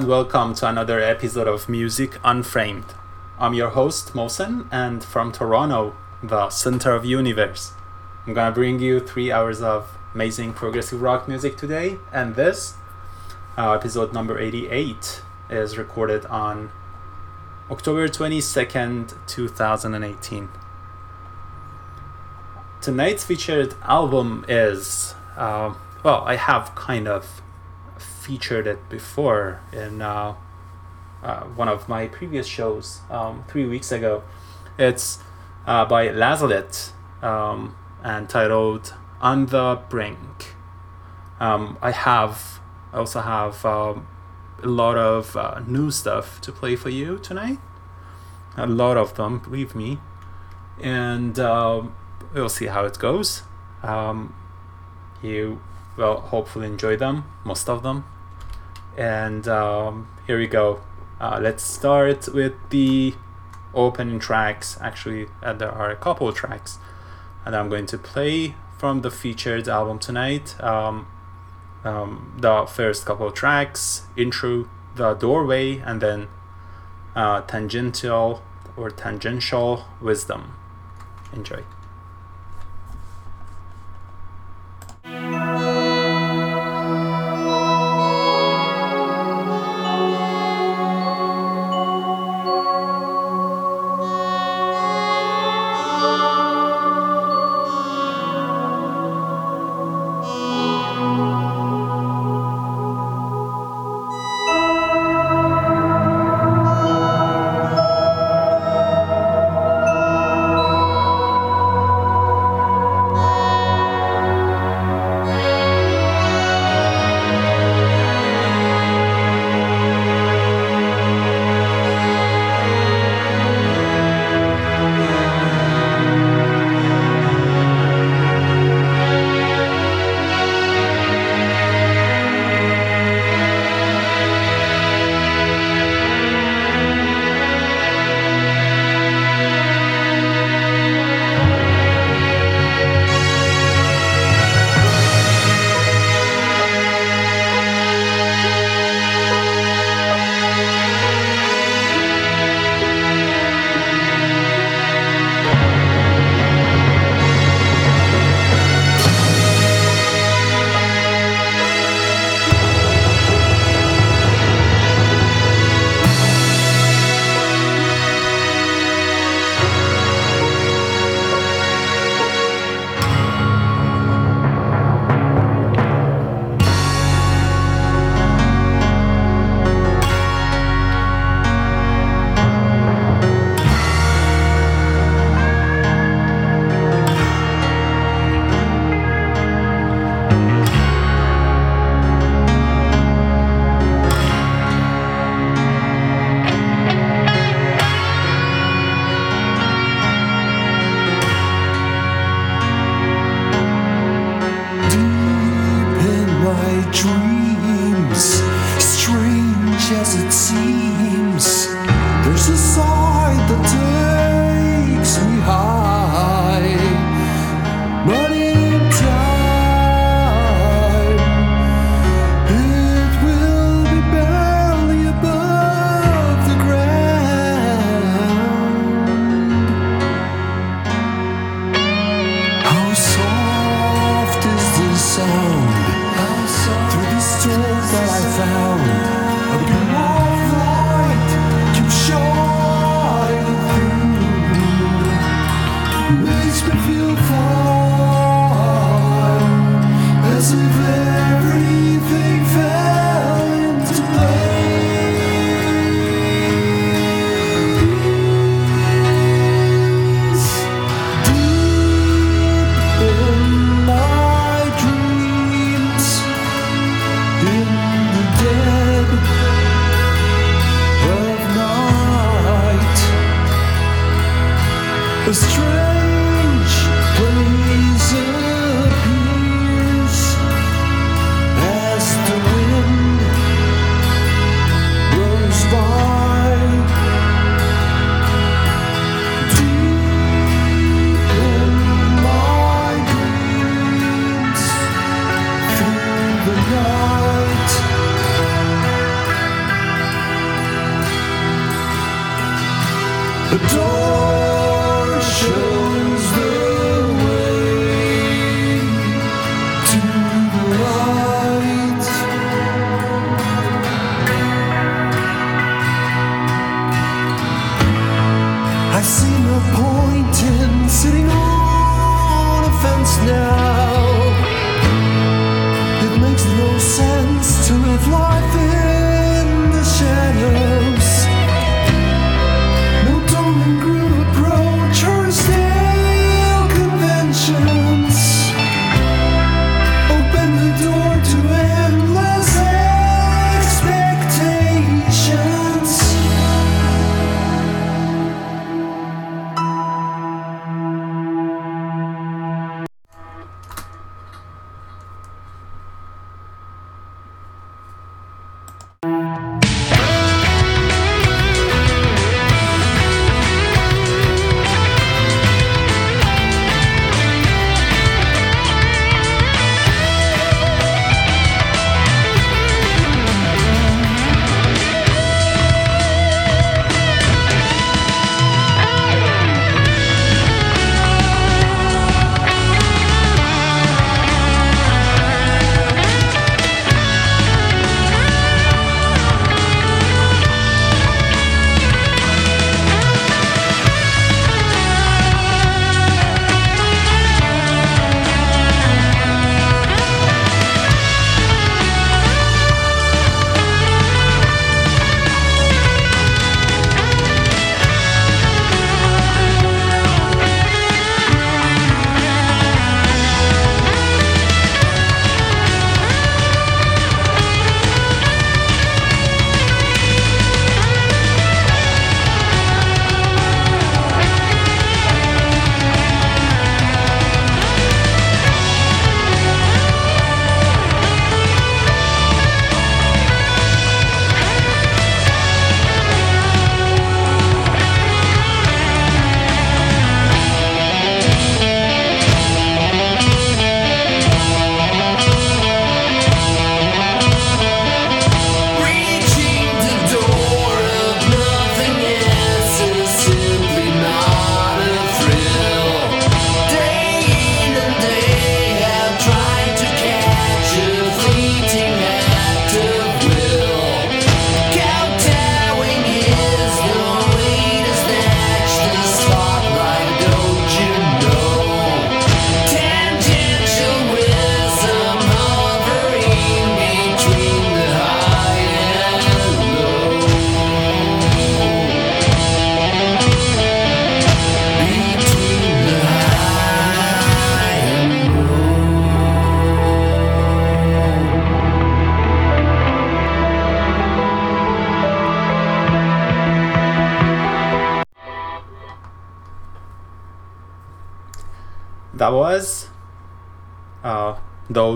And welcome to another episode of Music Unframed. I'm your host Mohsen and from Toronto, the center of universe. I'm gonna bring you three hours of amazing progressive rock music today, and this uh, episode number 88 is recorded on October 22nd, 2018. Tonight's featured album is, uh, well, I have kind of featured it before in uh, uh, one of my previous shows um, three weeks ago. It's uh, by Lazaret um, and titled On the Brink. Um, I have, I also have um, a lot of uh, new stuff to play for you tonight. A lot of them, believe me. And um, we'll see how it goes. Um, you will hopefully enjoy them, most of them. And um, here we go. Uh, let's start with the opening tracks. Actually, uh, there are a couple of tracks, and I'm going to play from the featured album tonight. Um, um, the first couple of tracks, intro, the doorway, and then uh, tangential or tangential wisdom. Enjoy.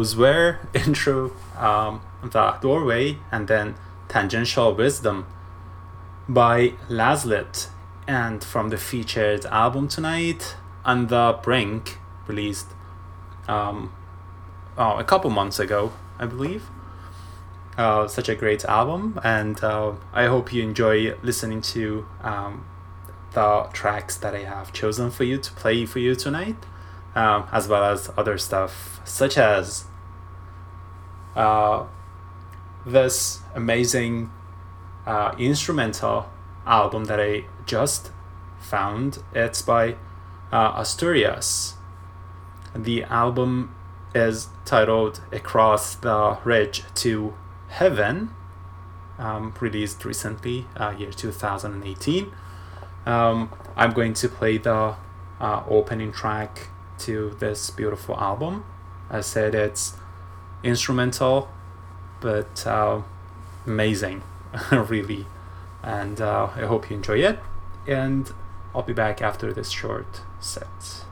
Those were intro um, the doorway and then tangential wisdom by Lazlet and from the featured album tonight on the brink released um, oh, a couple months ago i believe. Uh, such a great album and uh, i hope you enjoy listening to um, the tracks that i have chosen for you to play for you tonight um, as well as other stuff such as uh, this amazing uh, instrumental album that I just found. It's by uh, Asturias. The album is titled Across the Ridge to Heaven, um, released recently, uh, year 2018. Um, I'm going to play the uh, opening track to this beautiful album. I said it's instrumental, but uh, amazing, really. And uh, I hope you enjoy it. And I'll be back after this short set.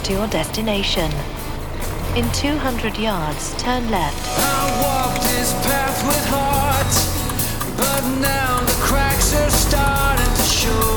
to your destination. In 200 yards, turn left. I walked this path with heart, but now the cracks are starting to show.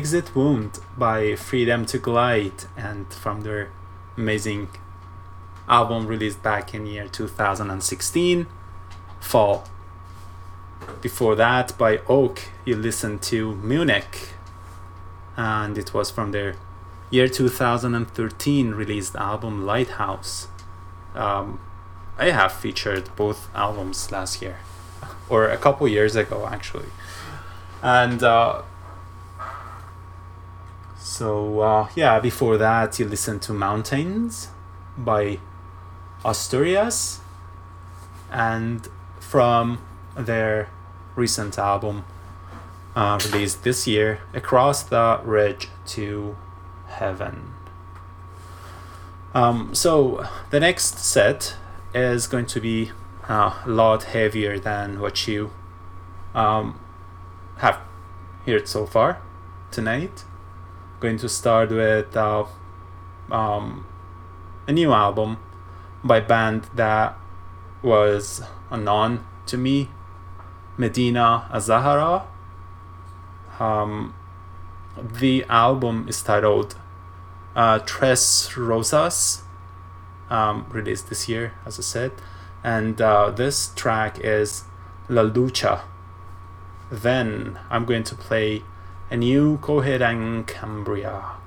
Exit Wound by Freedom to Glide and from their amazing album released back in year 2016 fall. Before that by oak you listened to munich and it was from their year 2013 released album lighthouse. Um, i have featured both albums last year or a couple years ago actually. And uh, so uh, yeah before that you listened to mountains by Asturias, and from their recent album uh, released this year, Across the Ridge to Heaven. Um, so the next set is going to be uh, a lot heavier than what you um, have heard so far tonight. Going to start with uh, um, a new album by band that was unknown to me, Medina Azahara. Um, the album is titled uh, Tres Rosas, um, released this year, as I said, and uh, this track is La Lucha. Then I'm going to play and you Coheed and Cambria.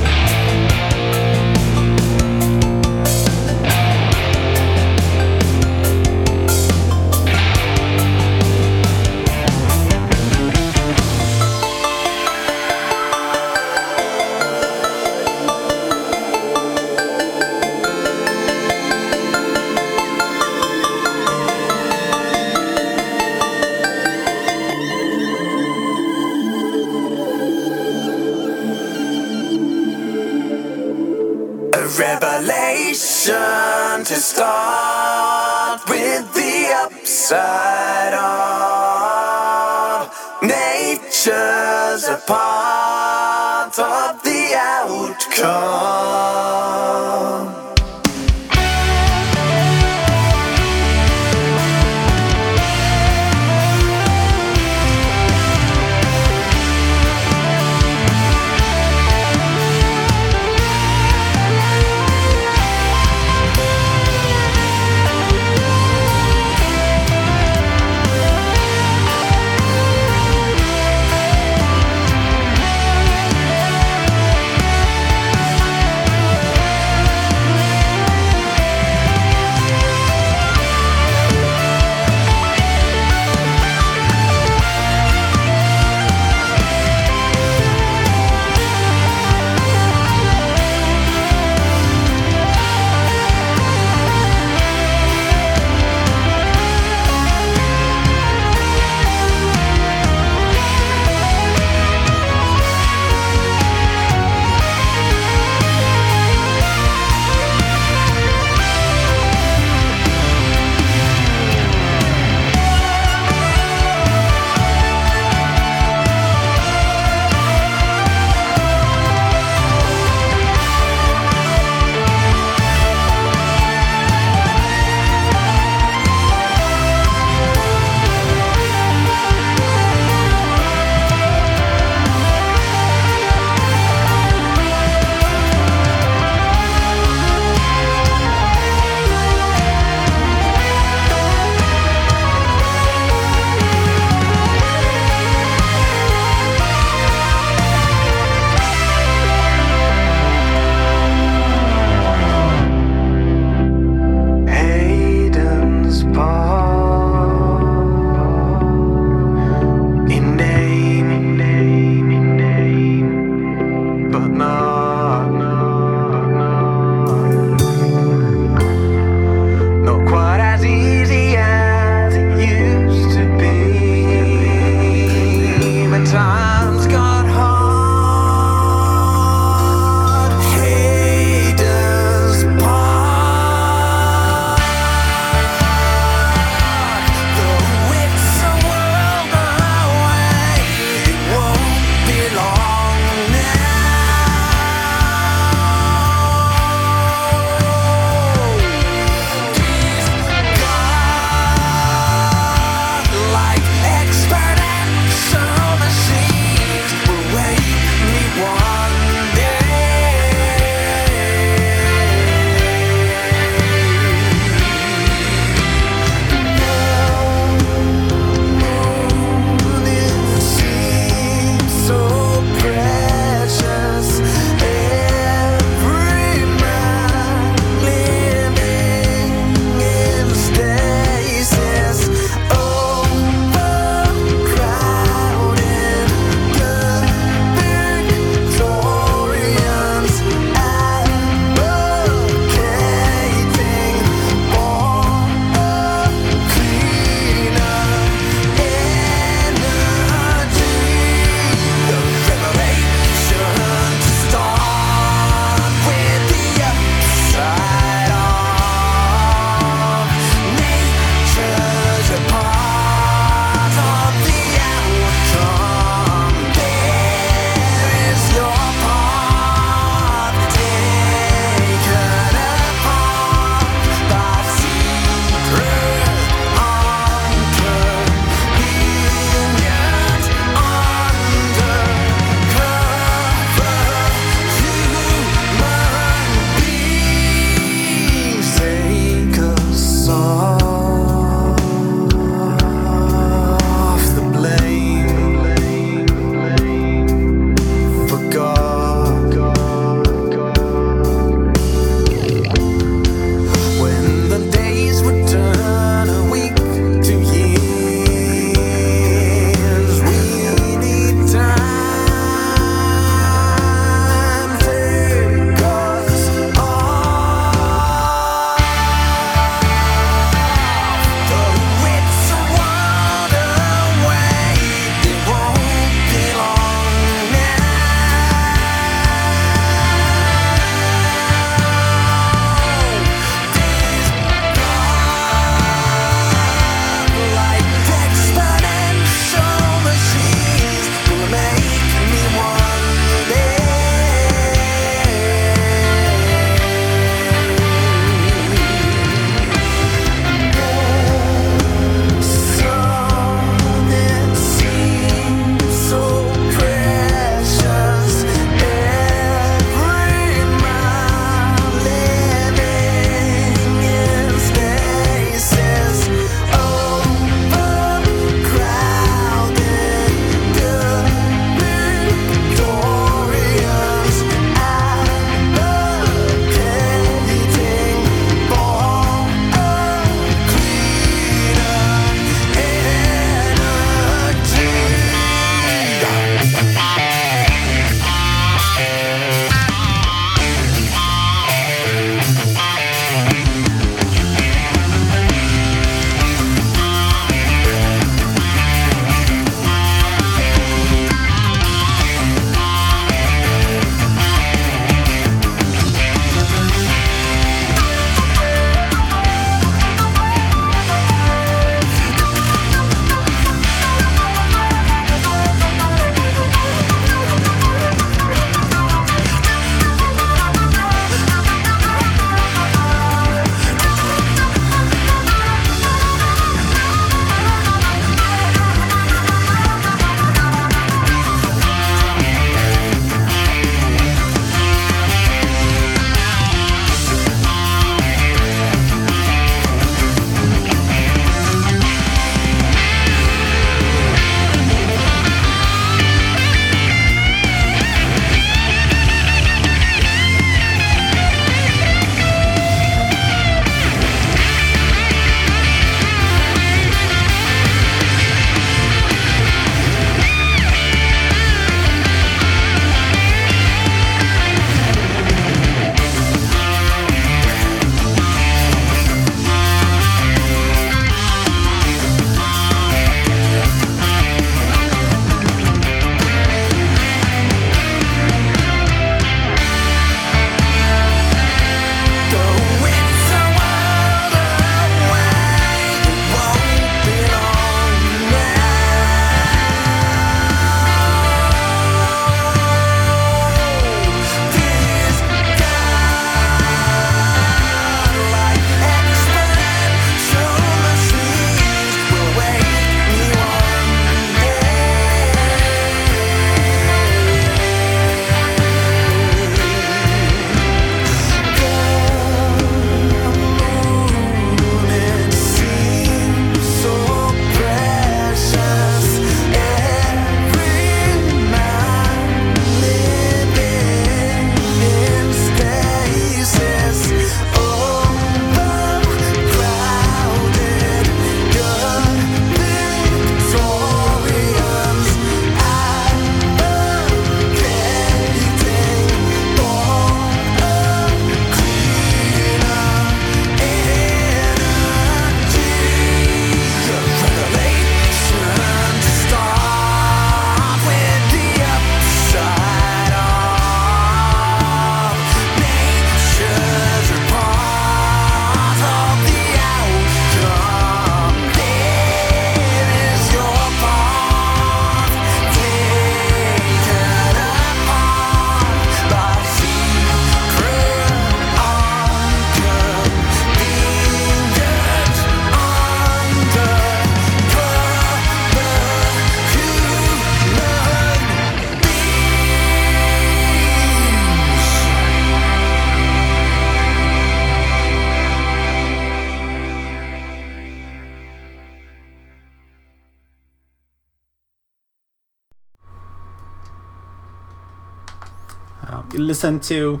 Listen to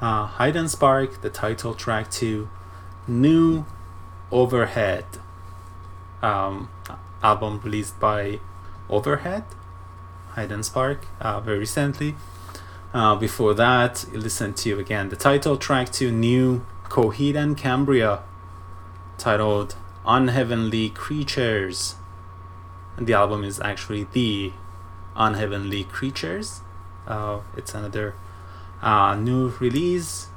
uh, Haydenspark, the title track to New Overhead um, album released by Overhead, Haydenspark, uh, very recently. Uh, before that, listen to again the title track to New Coheed and Cambria, titled Unheavenly Creatures. And the album is actually The Unheavenly Creatures. Uh, it's another uh, new release.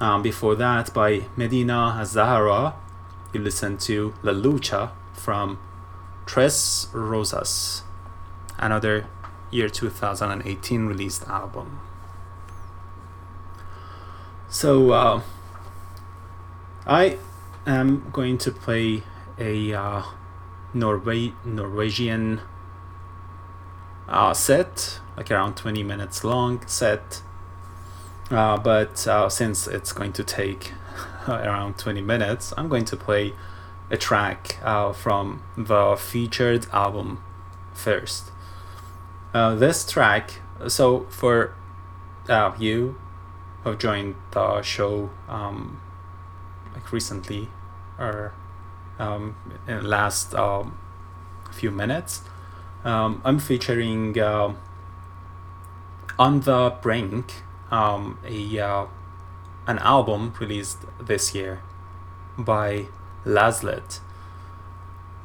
Um, before that, by Medina Azahara, you listen to La Lucha from Tres Rosas, another year 2018 released album. So, uh, I am going to play a uh, Norwe- Norwegian uh, set, like around 20 minutes long set. Uh, but uh, since it's going to take around 20 minutes, I'm going to play a track uh, from the featured album first. Uh, this track, so for uh, you who joined the show um, like recently or um, in the last um, few minutes, um, I'm featuring uh, On the Brink, um, a uh, an album released this year by Lazlet.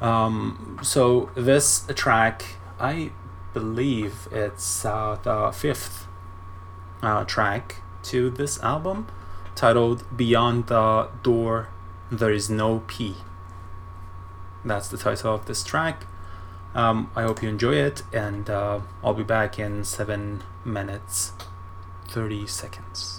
Um, so this track, I believe it's uh, the fifth uh, track to this album, titled "Beyond the Door, There Is No P." That's the title of this track. Um, I hope you enjoy it, and uh, I'll be back in seven minutes, thirty seconds.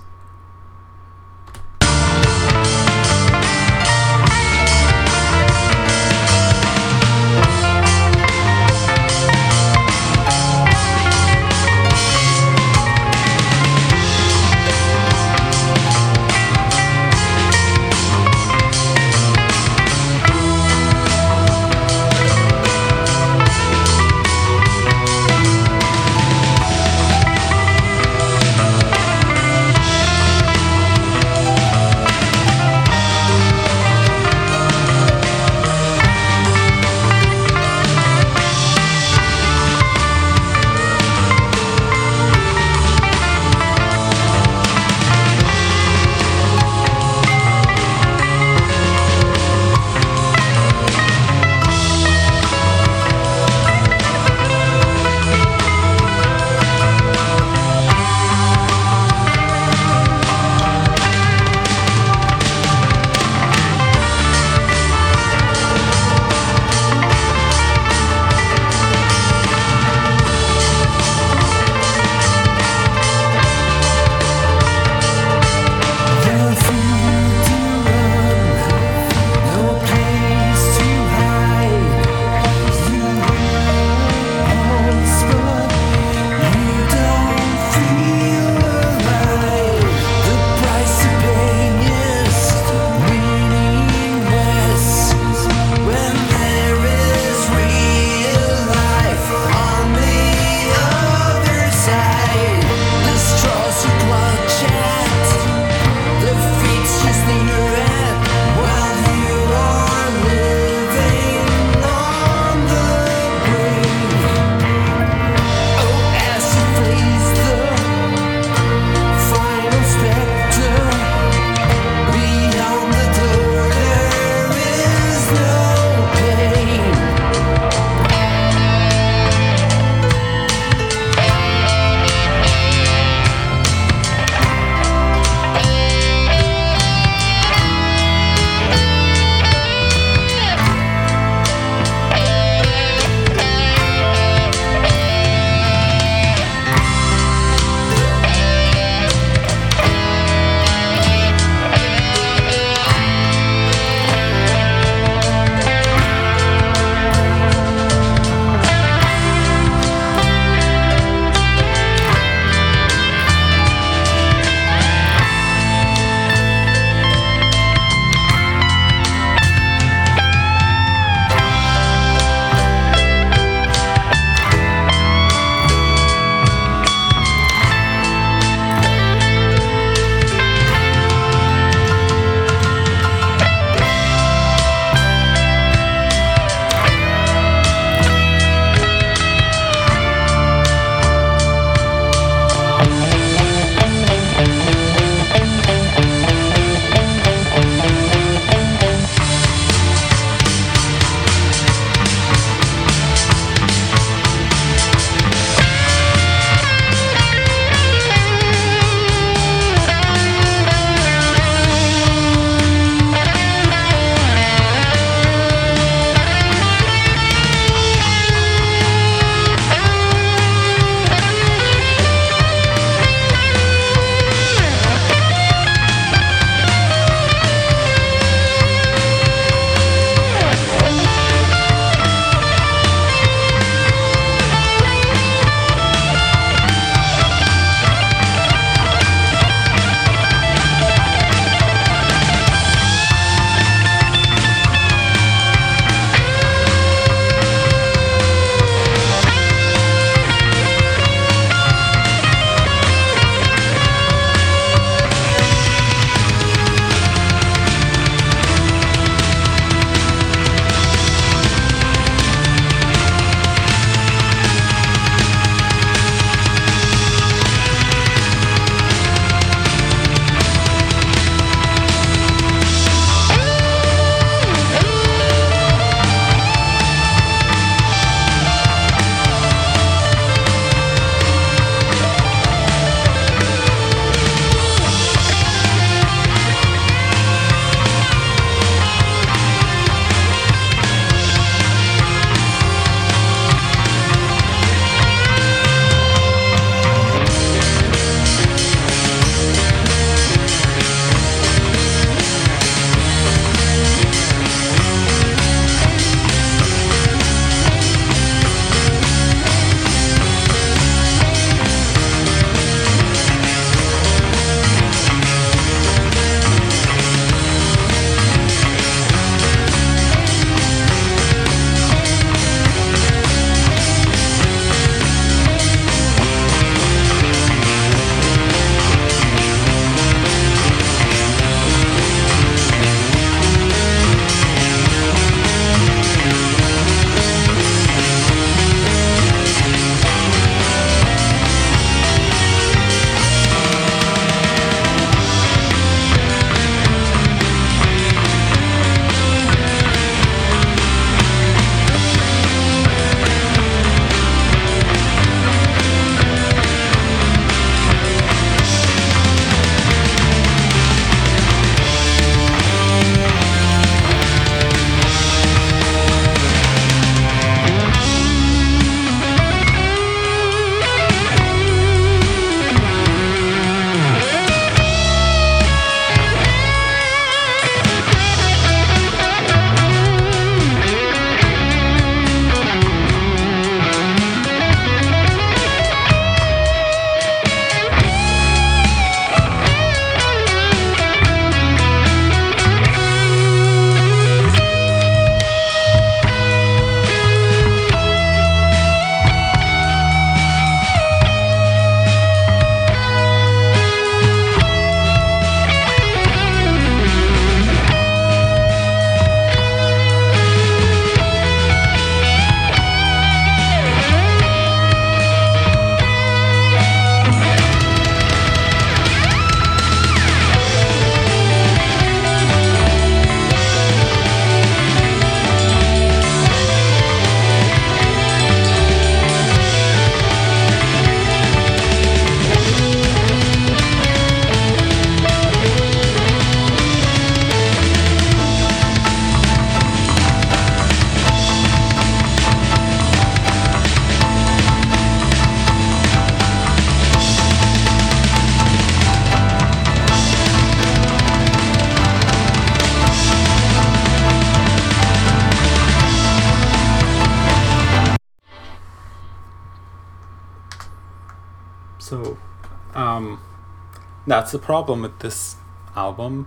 That's the problem with this album.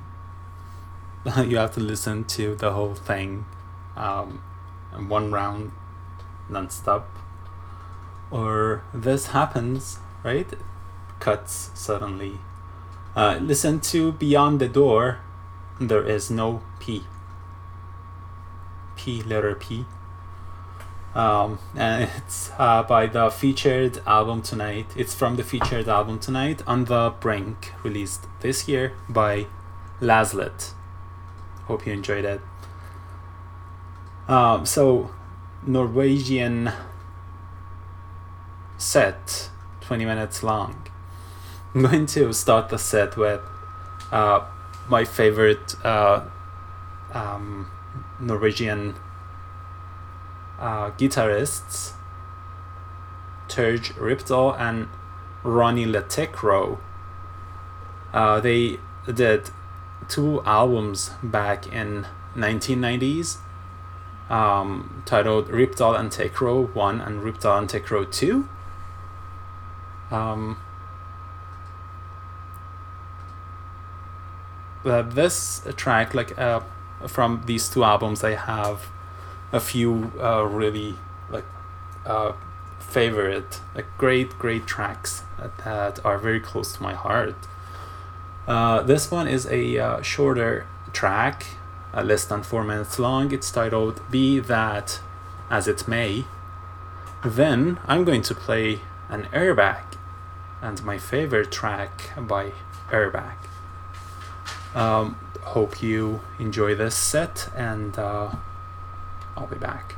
you have to listen to the whole thing um, in one round non-stop. Or this happens right? Cuts suddenly. Uh, listen to beyond the door. There is no p. P letter p um, and it's uh, by the featured album tonight. It's from the featured album tonight on the brink released this year by Lazlet. Hope you enjoyed it. Um, so Norwegian set, 20 minutes long. I'm going to start the set with uh, my favorite uh, um, Norwegian uh, guitarists, Terje Rypdal and Ronni Le Tekrø. Uh, they did two albums back in 1990s um, titled Rypdal and Tekro 1 and Rypdal and Tekro 2. Um, uh, this track, like uh, from these two albums, I have a few uh, really like uh, favorite, like great, great tracks that are very close to my heart. Uh, this one is a uh, shorter track uh, less than four minutes long. It's titled Be That As It May. Then I'm going to play an airbag and my favorite track by Airbag. Um, hope you enjoy this set and uh, I'll be back.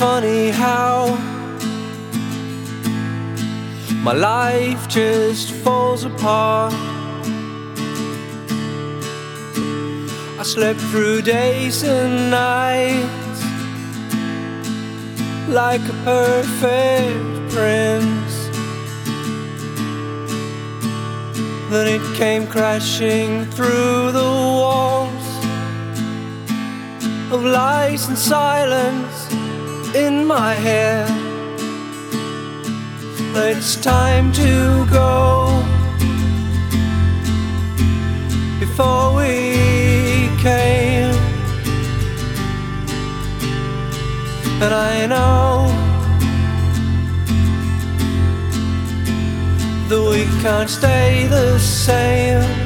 Funny how my life just falls apart. I slept through days and nights like a perfect prince. Then it came crashing through the walls of lies and silence in my head. It's time to go before we came. And I know that we can't stay the same.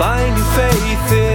Find your faith is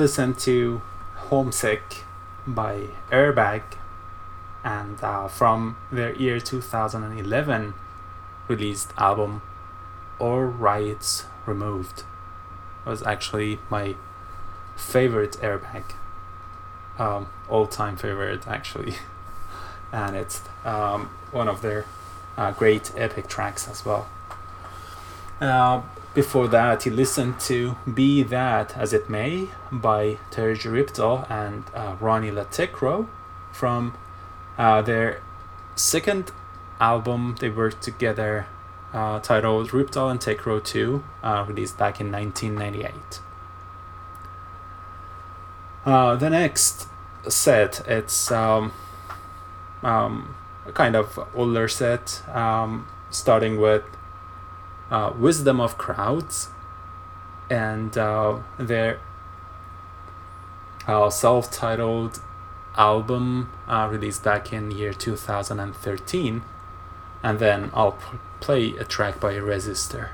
listened to Homesick by Airbag, and uh, from their year 2011 released album All Rights Removed. Was actually my favorite Airbag, um, all time favorite actually, and it's um, one of their uh, great epic tracks as well. Uh, before that, he listened to Be That As It May by Terje Rypdal and uh, Ronni Le Tekrø from uh, their second album they worked together uh, titled Rypdal and Tekrø 2, uh, released back in 1998. Uh, the next set, it's um, um, a kind of older set, um, starting with uh, Wisdom of Crowds and uh, their uh, self-titled album uh, released back in year 2013 and then I'll p- play a track by Resistor.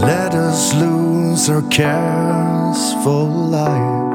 Let us lose our cares for life.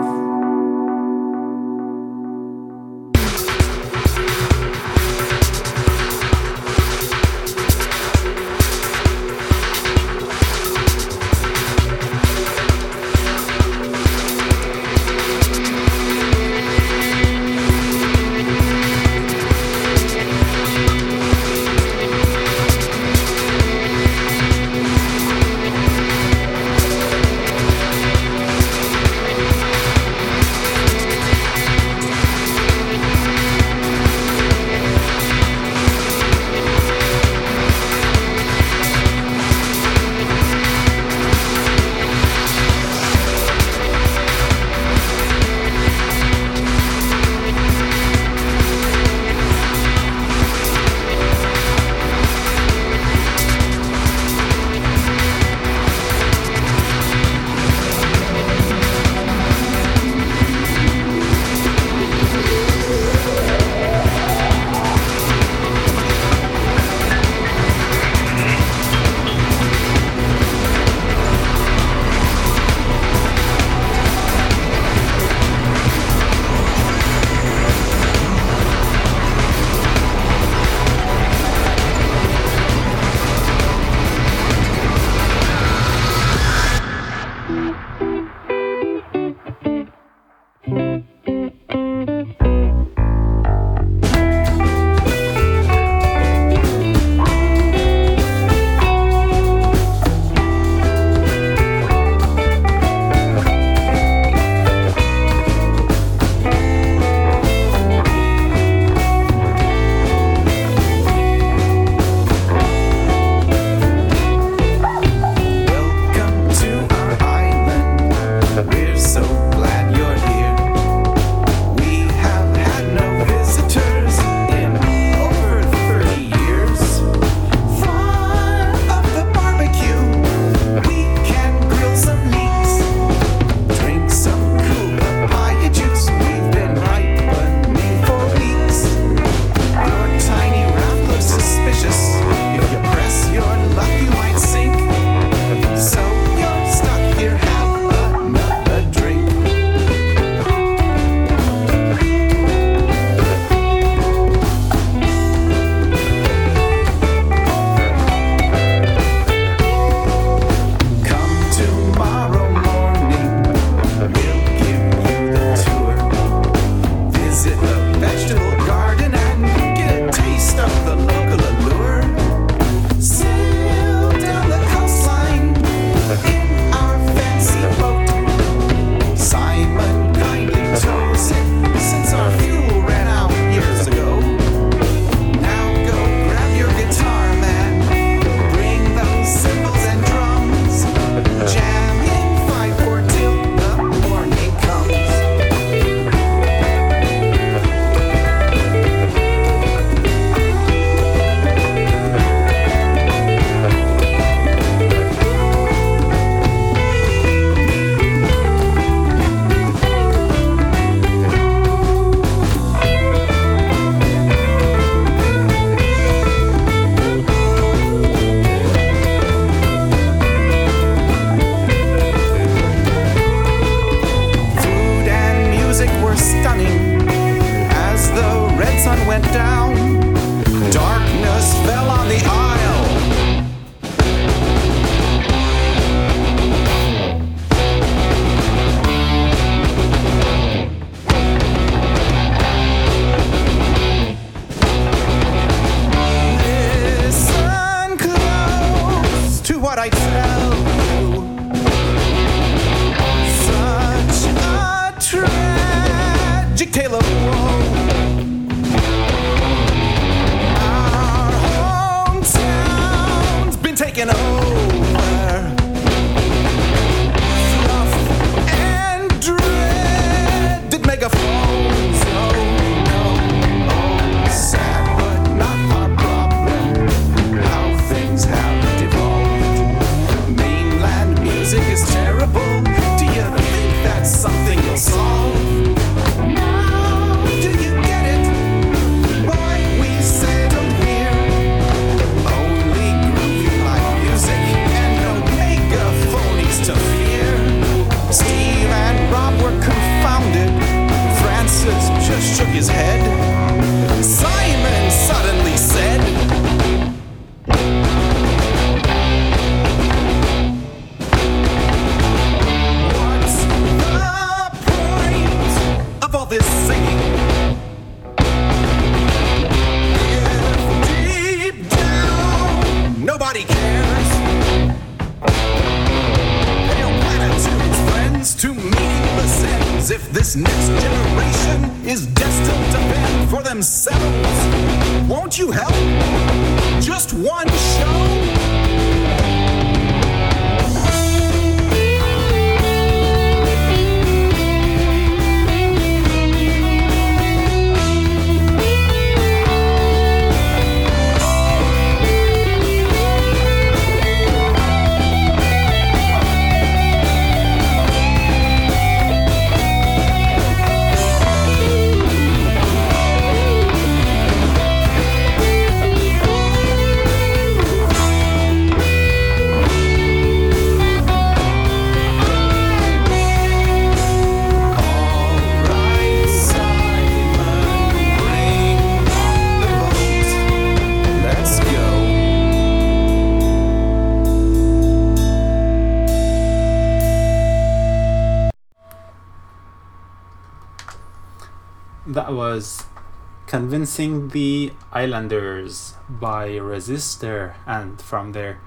Convincing the Islanders by Resistor and from their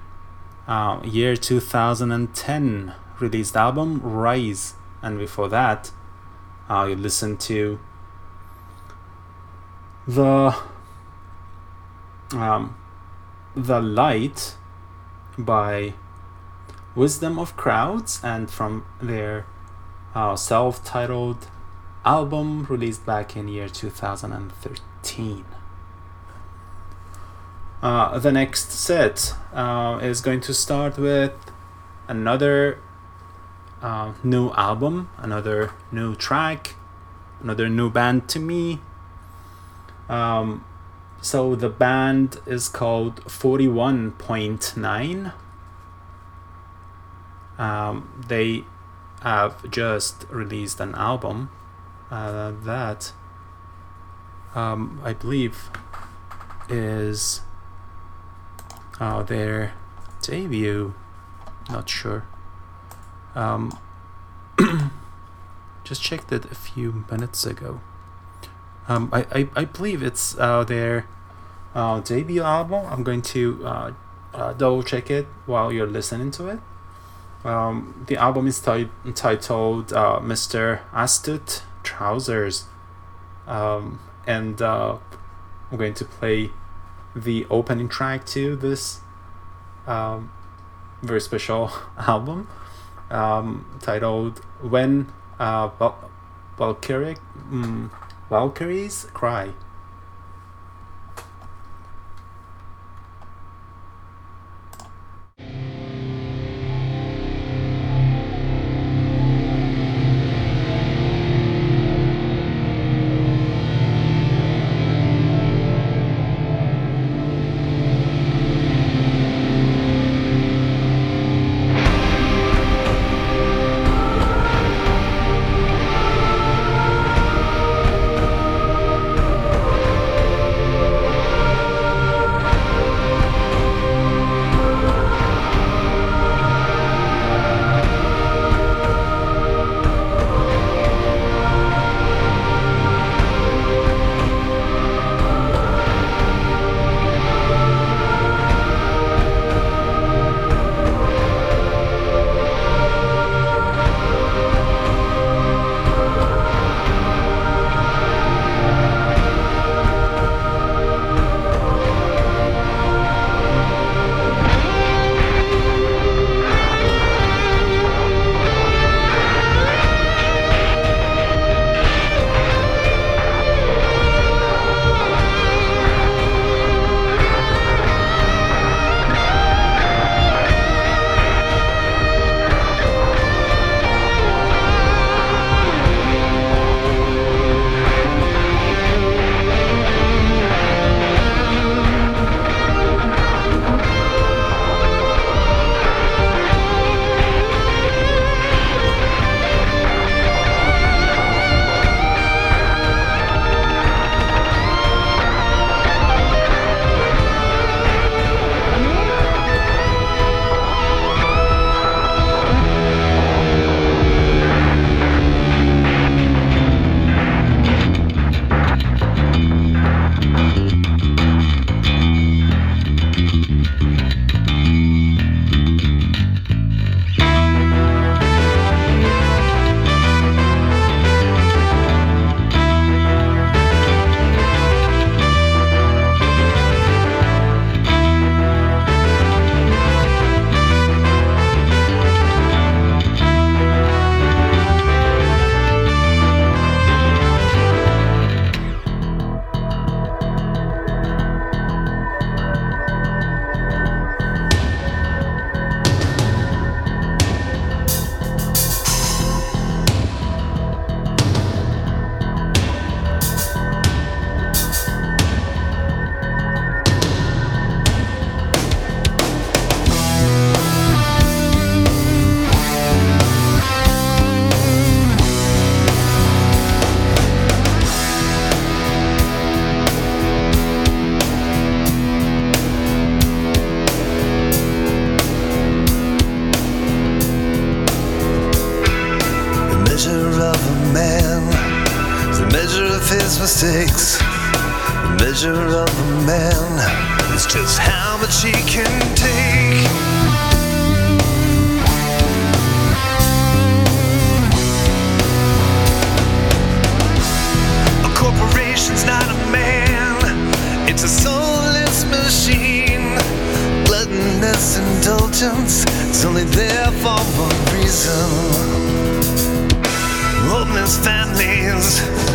uh, year 2010 released album Rise. And before that, uh, you listened to the um, the Light by Wisdom of Crowds and from their uh, self-titled album released back in year 2013 uh, the next set uh, is going to start with another uh, new album another new track another new band to me. Um, so the band is called 41.9 um, they have just released an album uh, that um, I believe is uh, their debut. Not sure. Um, just checked it a few minutes ago. Um, I, I, I believe it's uh, their uh, debut album. I'm going to uh, uh, double check it while you're listening to it. Um, the album is ti- titled uh, Mr. Astute Trousers. Um, and uh, I'm going to play the opening track to this um, very special album um, titled When uh, Val- Valkyrie, mm, Valkyries Cry. Families,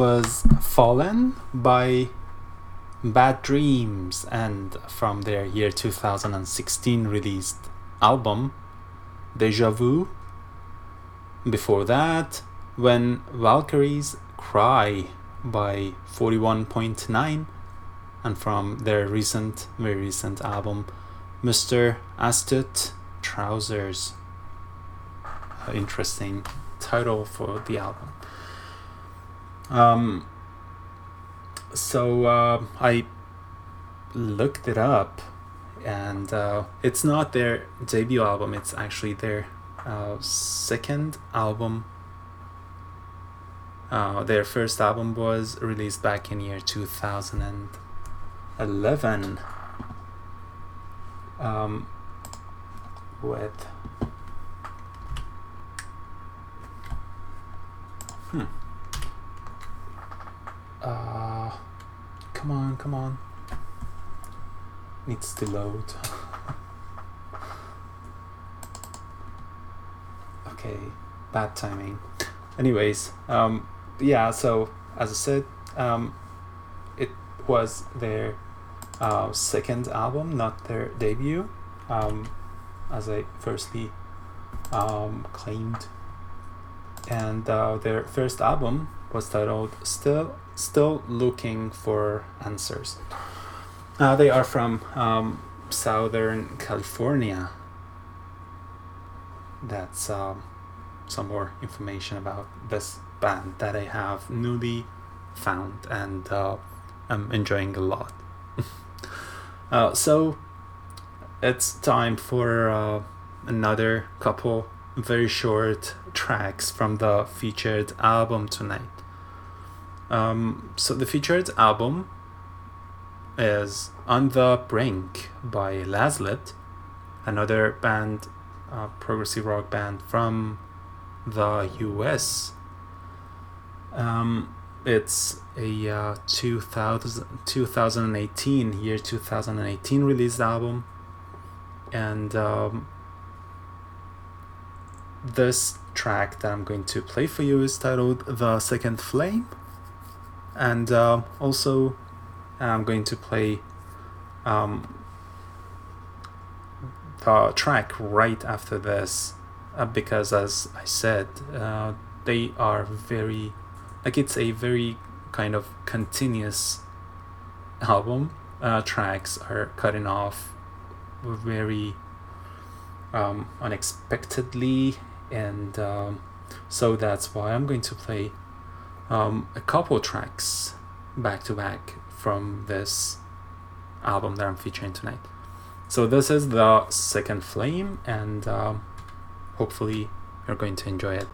was Fallen by Bad Dreams and from their year 2016 released album Deja Vu. Before that, When Valkyries Cry by 41.9 and from their recent, very recent album Mr. Astute Trousers. Interesting title for the album. Um, so uh, I looked it up, and uh, it's not their debut album. It's actually their uh, second album. Uh, their first album was released back in year two thousand and eleven. Um, with hmm uh, come on, come on. Needs to load. okay, bad timing. Anyways, um, yeah. So as I said, um, it was their uh, second album, not their debut. Um, as I firstly um, claimed, and uh, their first album was titled "Still Still Looking for Answers." Uh, they are from um, Southern California. That's um, some more information about this band that I have newly found and uh, I'm enjoying a lot. uh, so it's time for uh, another couple very short tracks from the featured album tonight. Um, so the featured album is On the Brink by Lazlet, another band, uh, progressive rock band from the US. Um, it's a uh, 2000, 2018, year 2018 released album. And um, this track that I'm going to play for you is titled The Second Flame. And uh, also, I'm going to play um, the track right after this uh, because, as I said, uh, they are very, like, it's a very kind of continuous album. Uh, tracks are cutting off very um, unexpectedly, and um, so that's why I'm going to play um, a couple tracks back to back from this album that I'm featuring tonight. So this is the second flame, and um, hopefully you're going to enjoy it.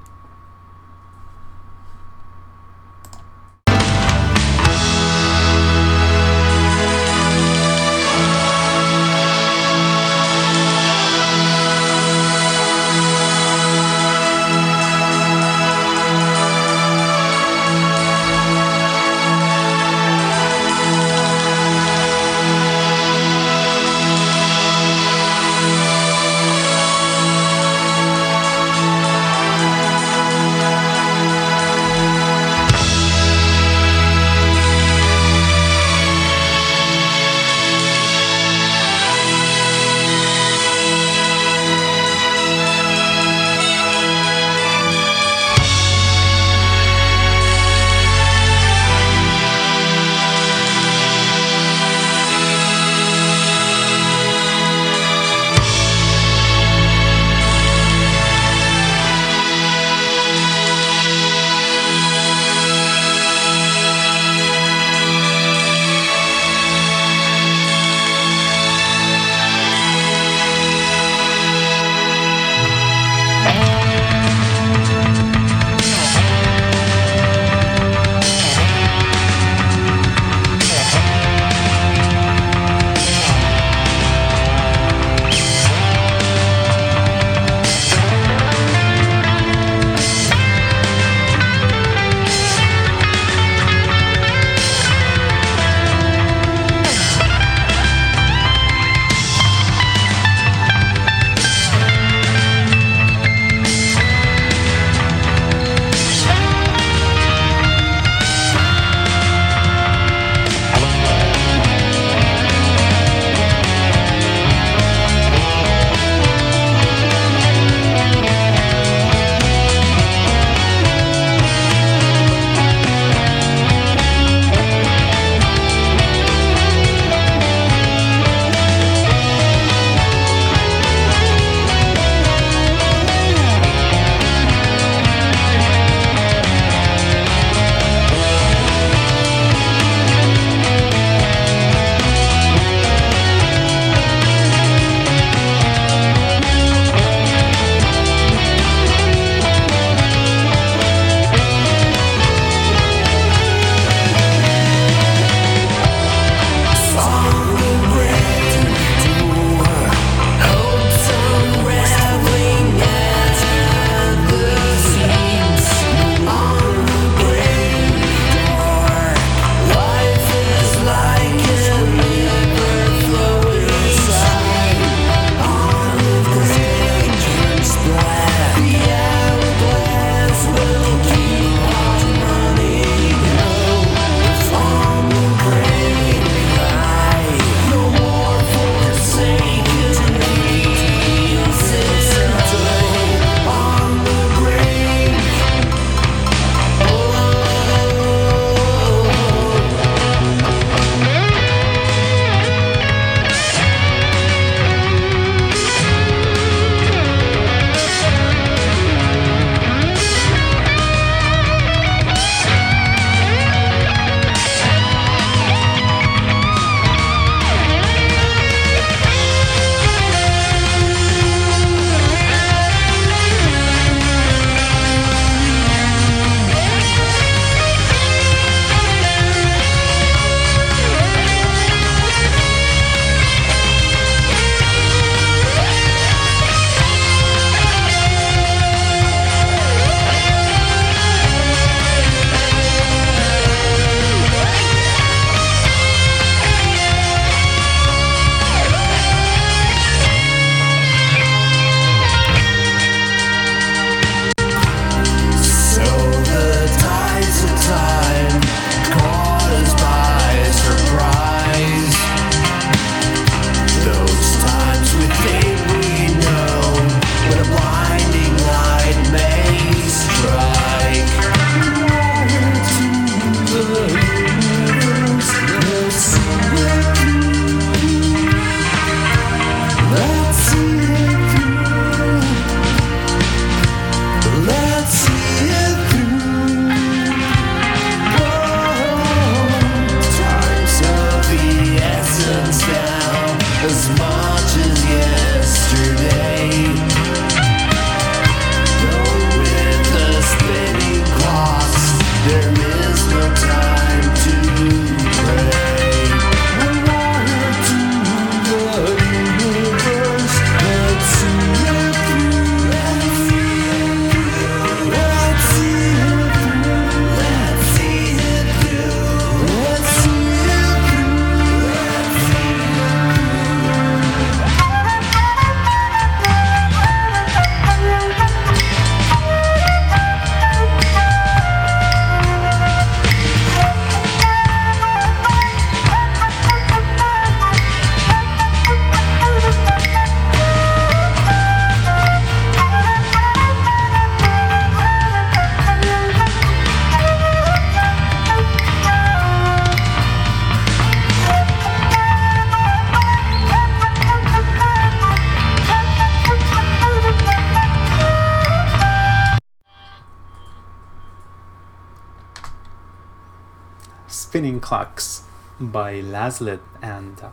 Lazlet and uh,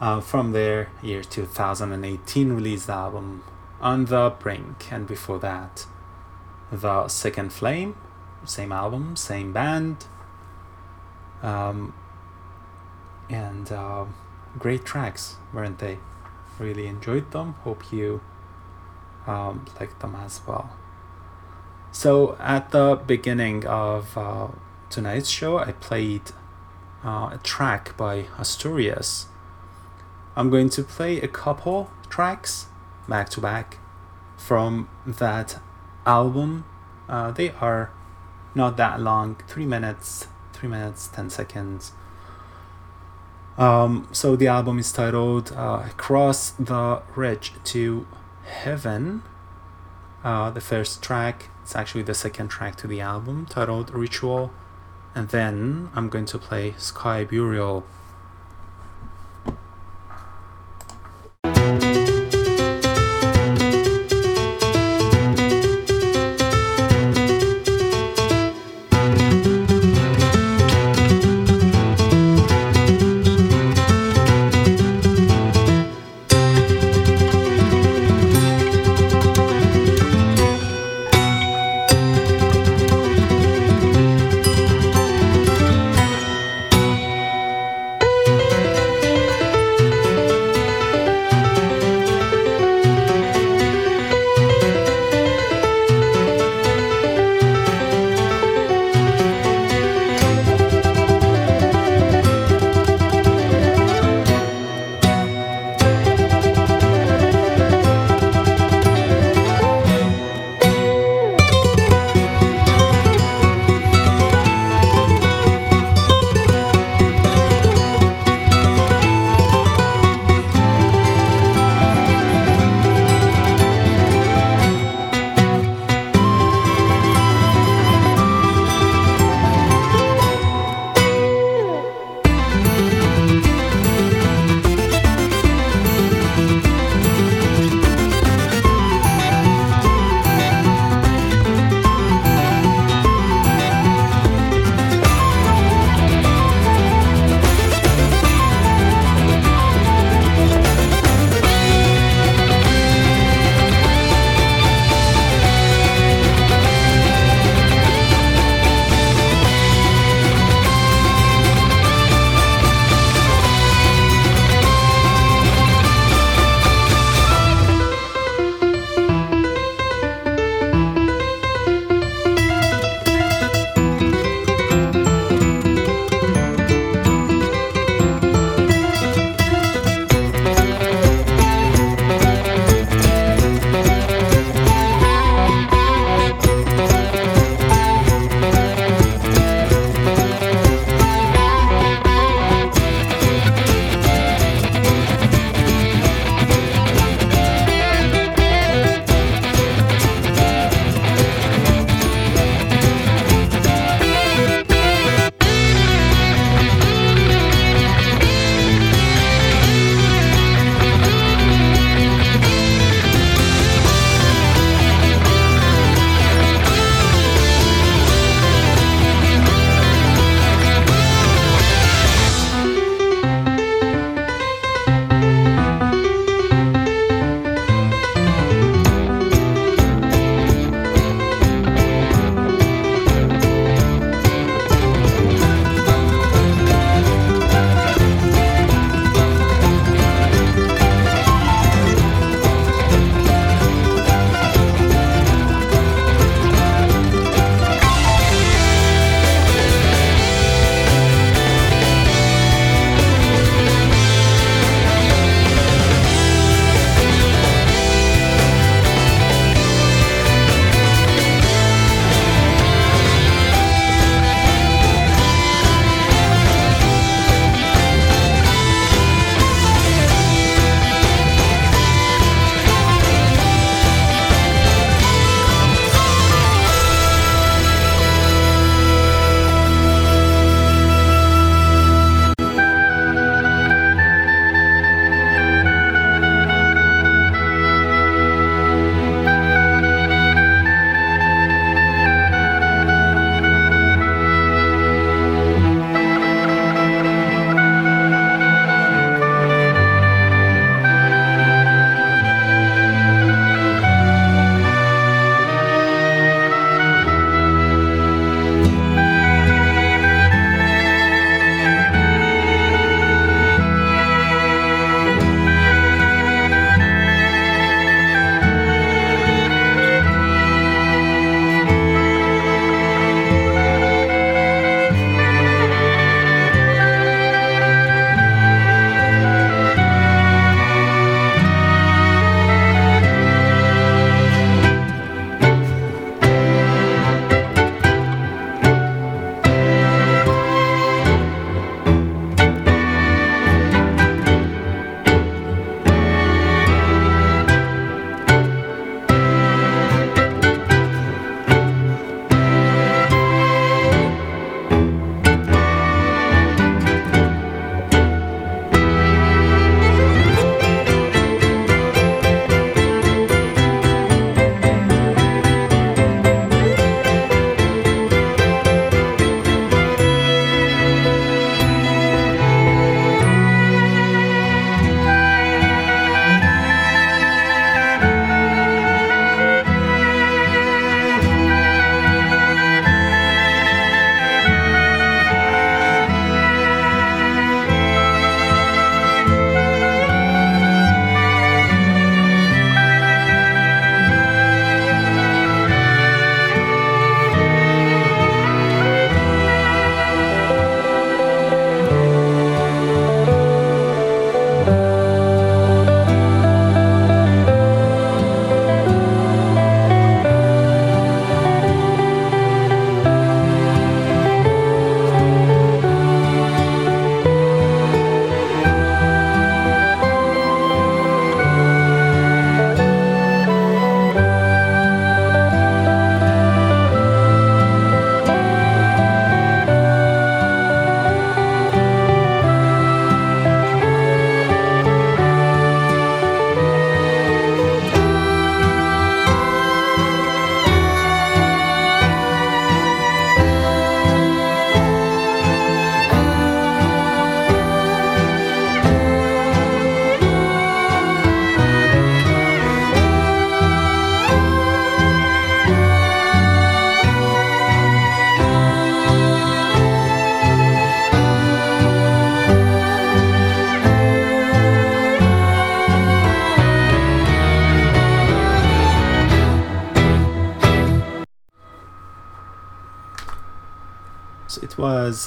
uh, from their year 2018 released album On the Brink, and before that, The Second Flame, same album, same band, um, and uh, great tracks, weren't they? Really enjoyed them. Hope you um, liked them as well. So, at the beginning of uh, tonight's show, I played uh, a track by Asturias. I'm going to play a couple tracks back to back from that album. Uh, they are not that long, three minutes, three minutes, ten seconds. Um, so the album is titled uh, "Across the Ridge to Heaven." Uh, the first track, it's actually the second track to the album, titled "Ritual," and then I'm going to play "Sky Burial."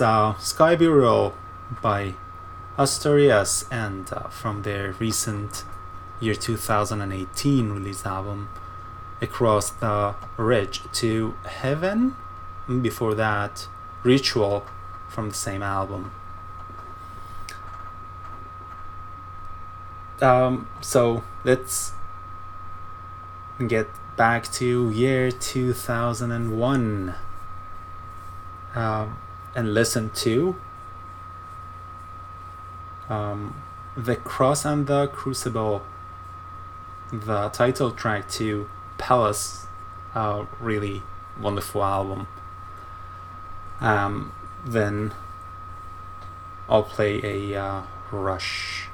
Uh, Sky Burial by Asturias, and uh, from their recent year 2018 release album, Across the Ridge to Heaven. Before that, Ritual from the same album. Um, so let's get back to year 2001 um, and listen to um, The Cross and the Crucible, the title track to Pallas, a really wonderful album. Um, then I'll play a uh, Rush.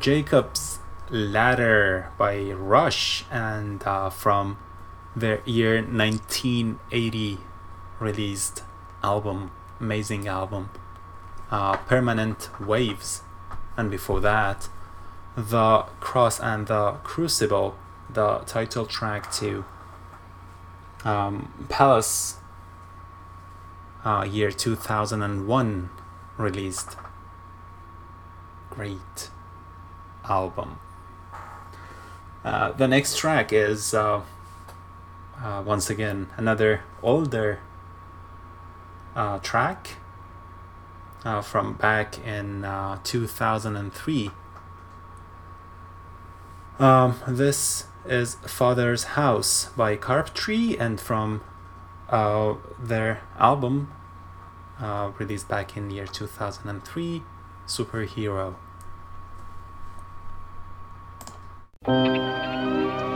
Jacob's Ladder by Rush, and uh, from their year 1980 released album, amazing album, uh, Permanent Waves, and before that, The Cross and the Crucible, the title track to um, Pallas, uh, year 2001 released. Great album. Uh, the next track is uh, uh, once again another older uh, track uh, from back in uh, 2003. Um, this is Father's House by Carptree and from their album released back in year 2003, Superhero. Your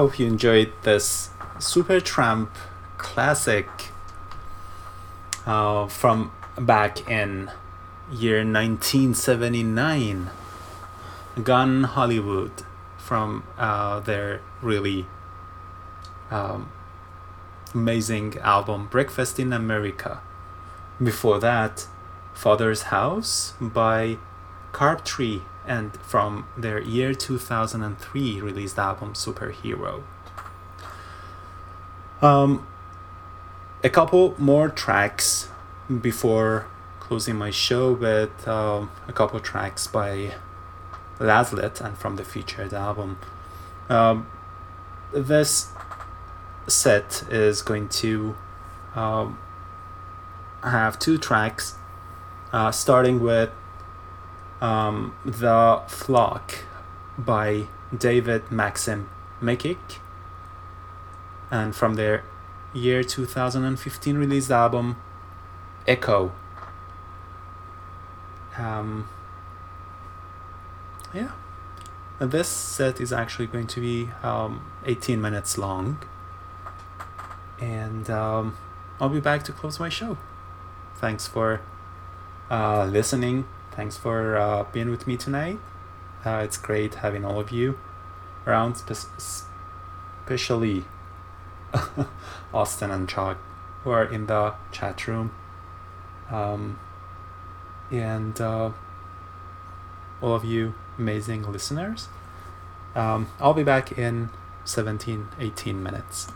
hope you enjoyed this Supertramp classic uh, from back in year 1979. Gone Hollywood from uh, their really um, amazing album Breakfast in America. Before that, Father's House by Carptree and from their year 2003 released album Superhero. Um, a couple more tracks before closing my show with um, a couple tracks by Lazlet and from the featured album. Um, this set is going to um, have two tracks, uh, starting with um, The Flock by David Maxim Micic, and from their year 2015 released album Echo. Um, yeah. This set is actually going to be um, 18 minutes long. And um, I'll be back to close my show. Thanks for uh, listening. Thanks for uh, being with me tonight. Uh, it's great having all of you around, spe- especially Austin and Chuck, who are in the chat room. Um, and uh, all of you amazing listeners. Um, I'll be back in 17, 18 minutes.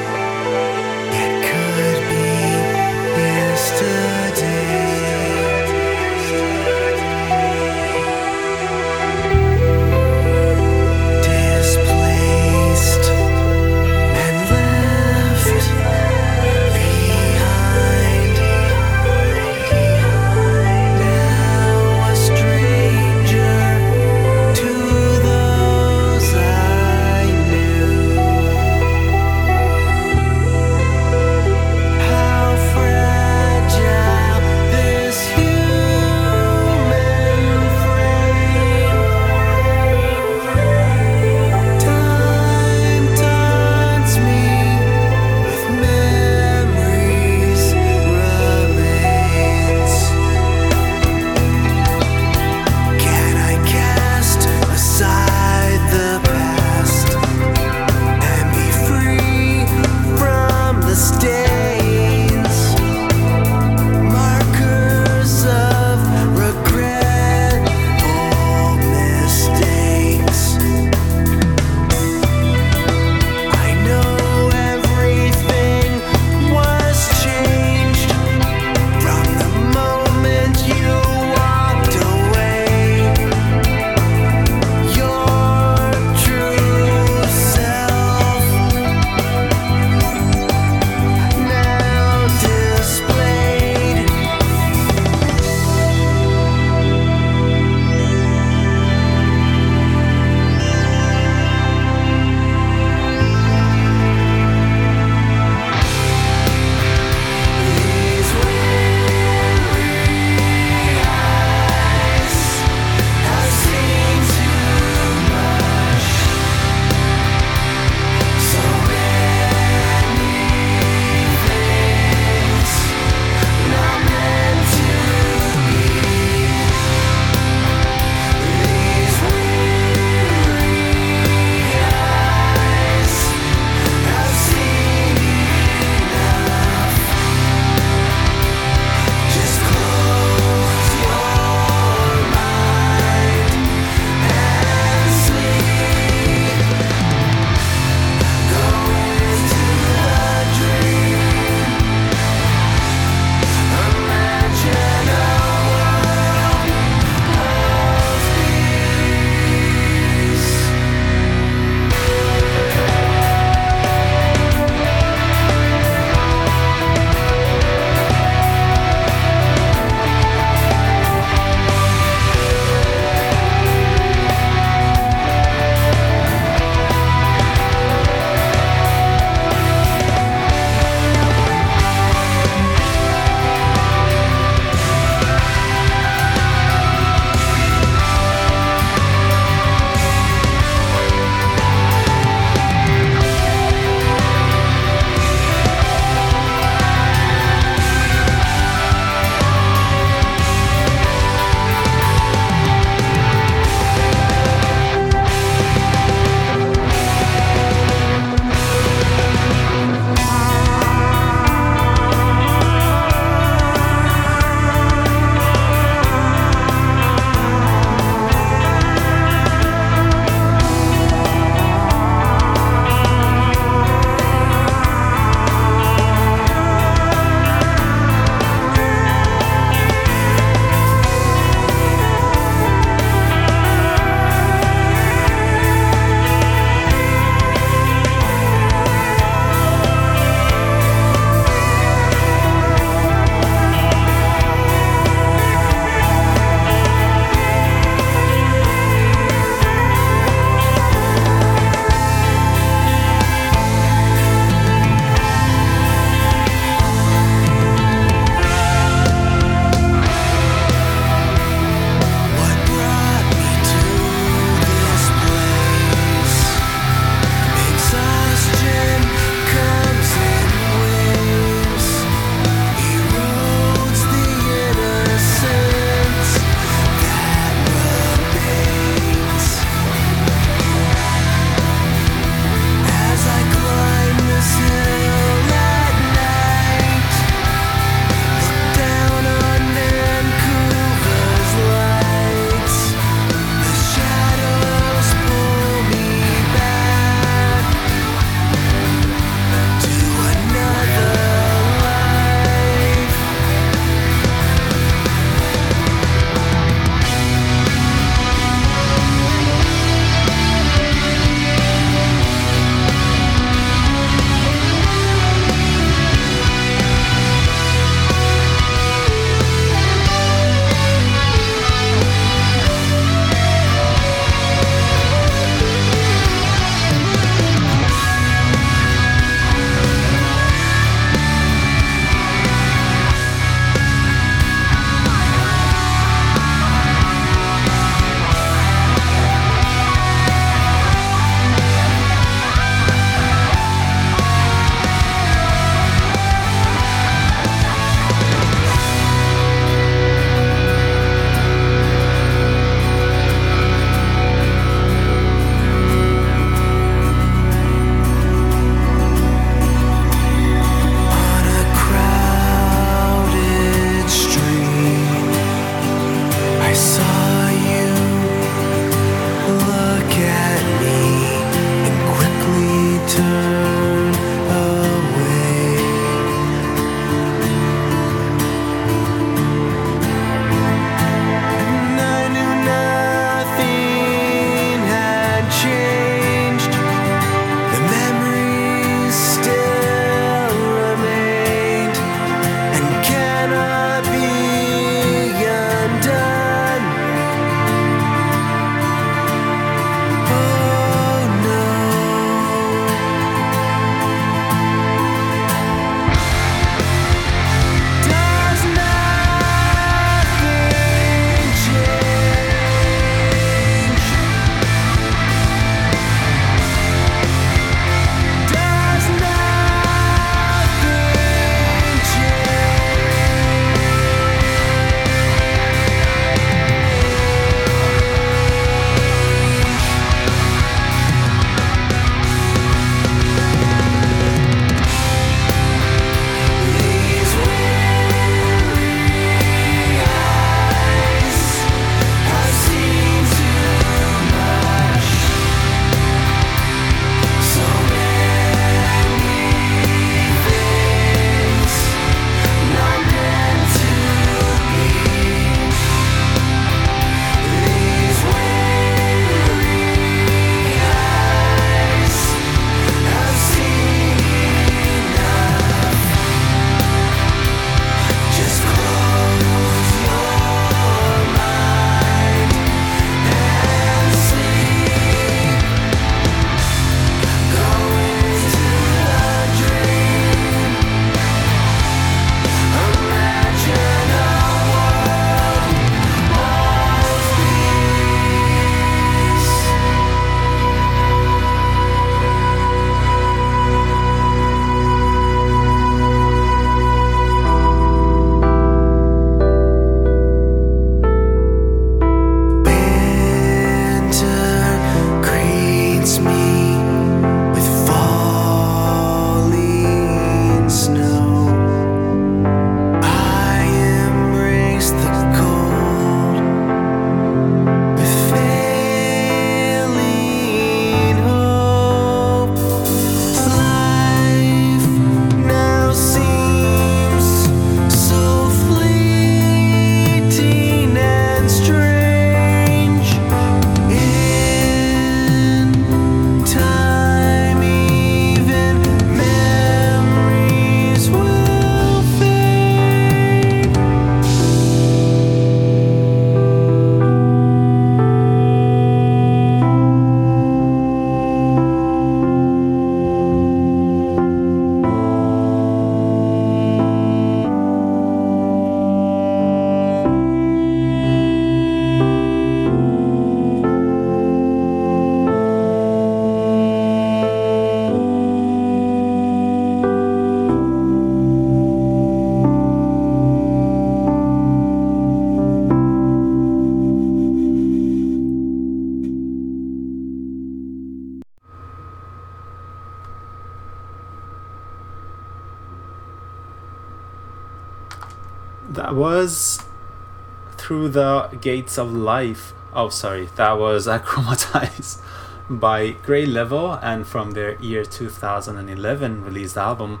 Through the Gates of Life. Oh, sorry, that was Achromatize by Greylevel and from their year 2011 released album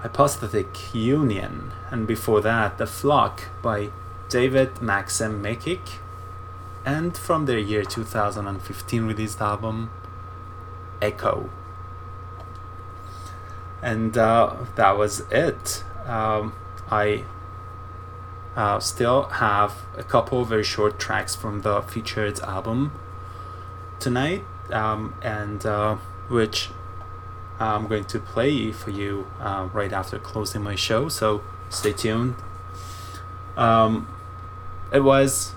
Hypostatic Union. And before that, The Flock by David Maxim Micic and from their year 2015 released album Echo. And uh, that was it. Um, I uh, still have a couple of very short tracks from the featured album tonight, um, and uh, which I'm going to play for you uh, right after closing my show. So stay tuned. Um, it was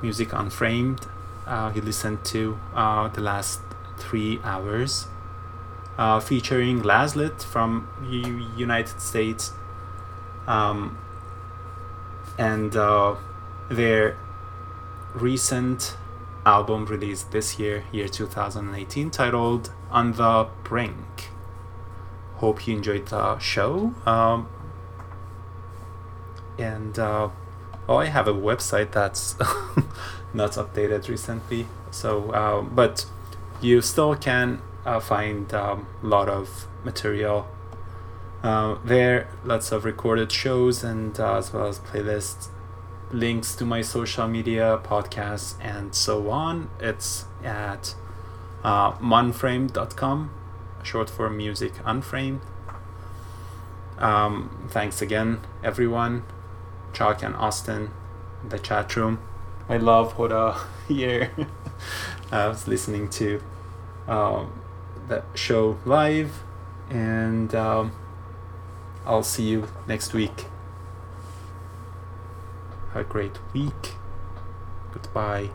music unframed. Uh, you listened to uh, the last three hours, uh, featuring Lazlet from U- United States, um, and uh, their recent album released this year, year 2018, titled "On the Brink." Hope you enjoyed the show. Um, and uh, oh, I have a website that's not updated recently. So, uh, but you still can uh, find a um, lot of material uh, there. Lots of recorded shows and uh, as well as playlists, links to my social media, podcasts, and so on. It's at uh, munframed.com, short for music unframed. Um, thanks again, everyone. Chuck and Austin, the chat room. I love Hoda here. I was listening to um, the show live, and um, I'll see you next week. Have a great week. Goodbye.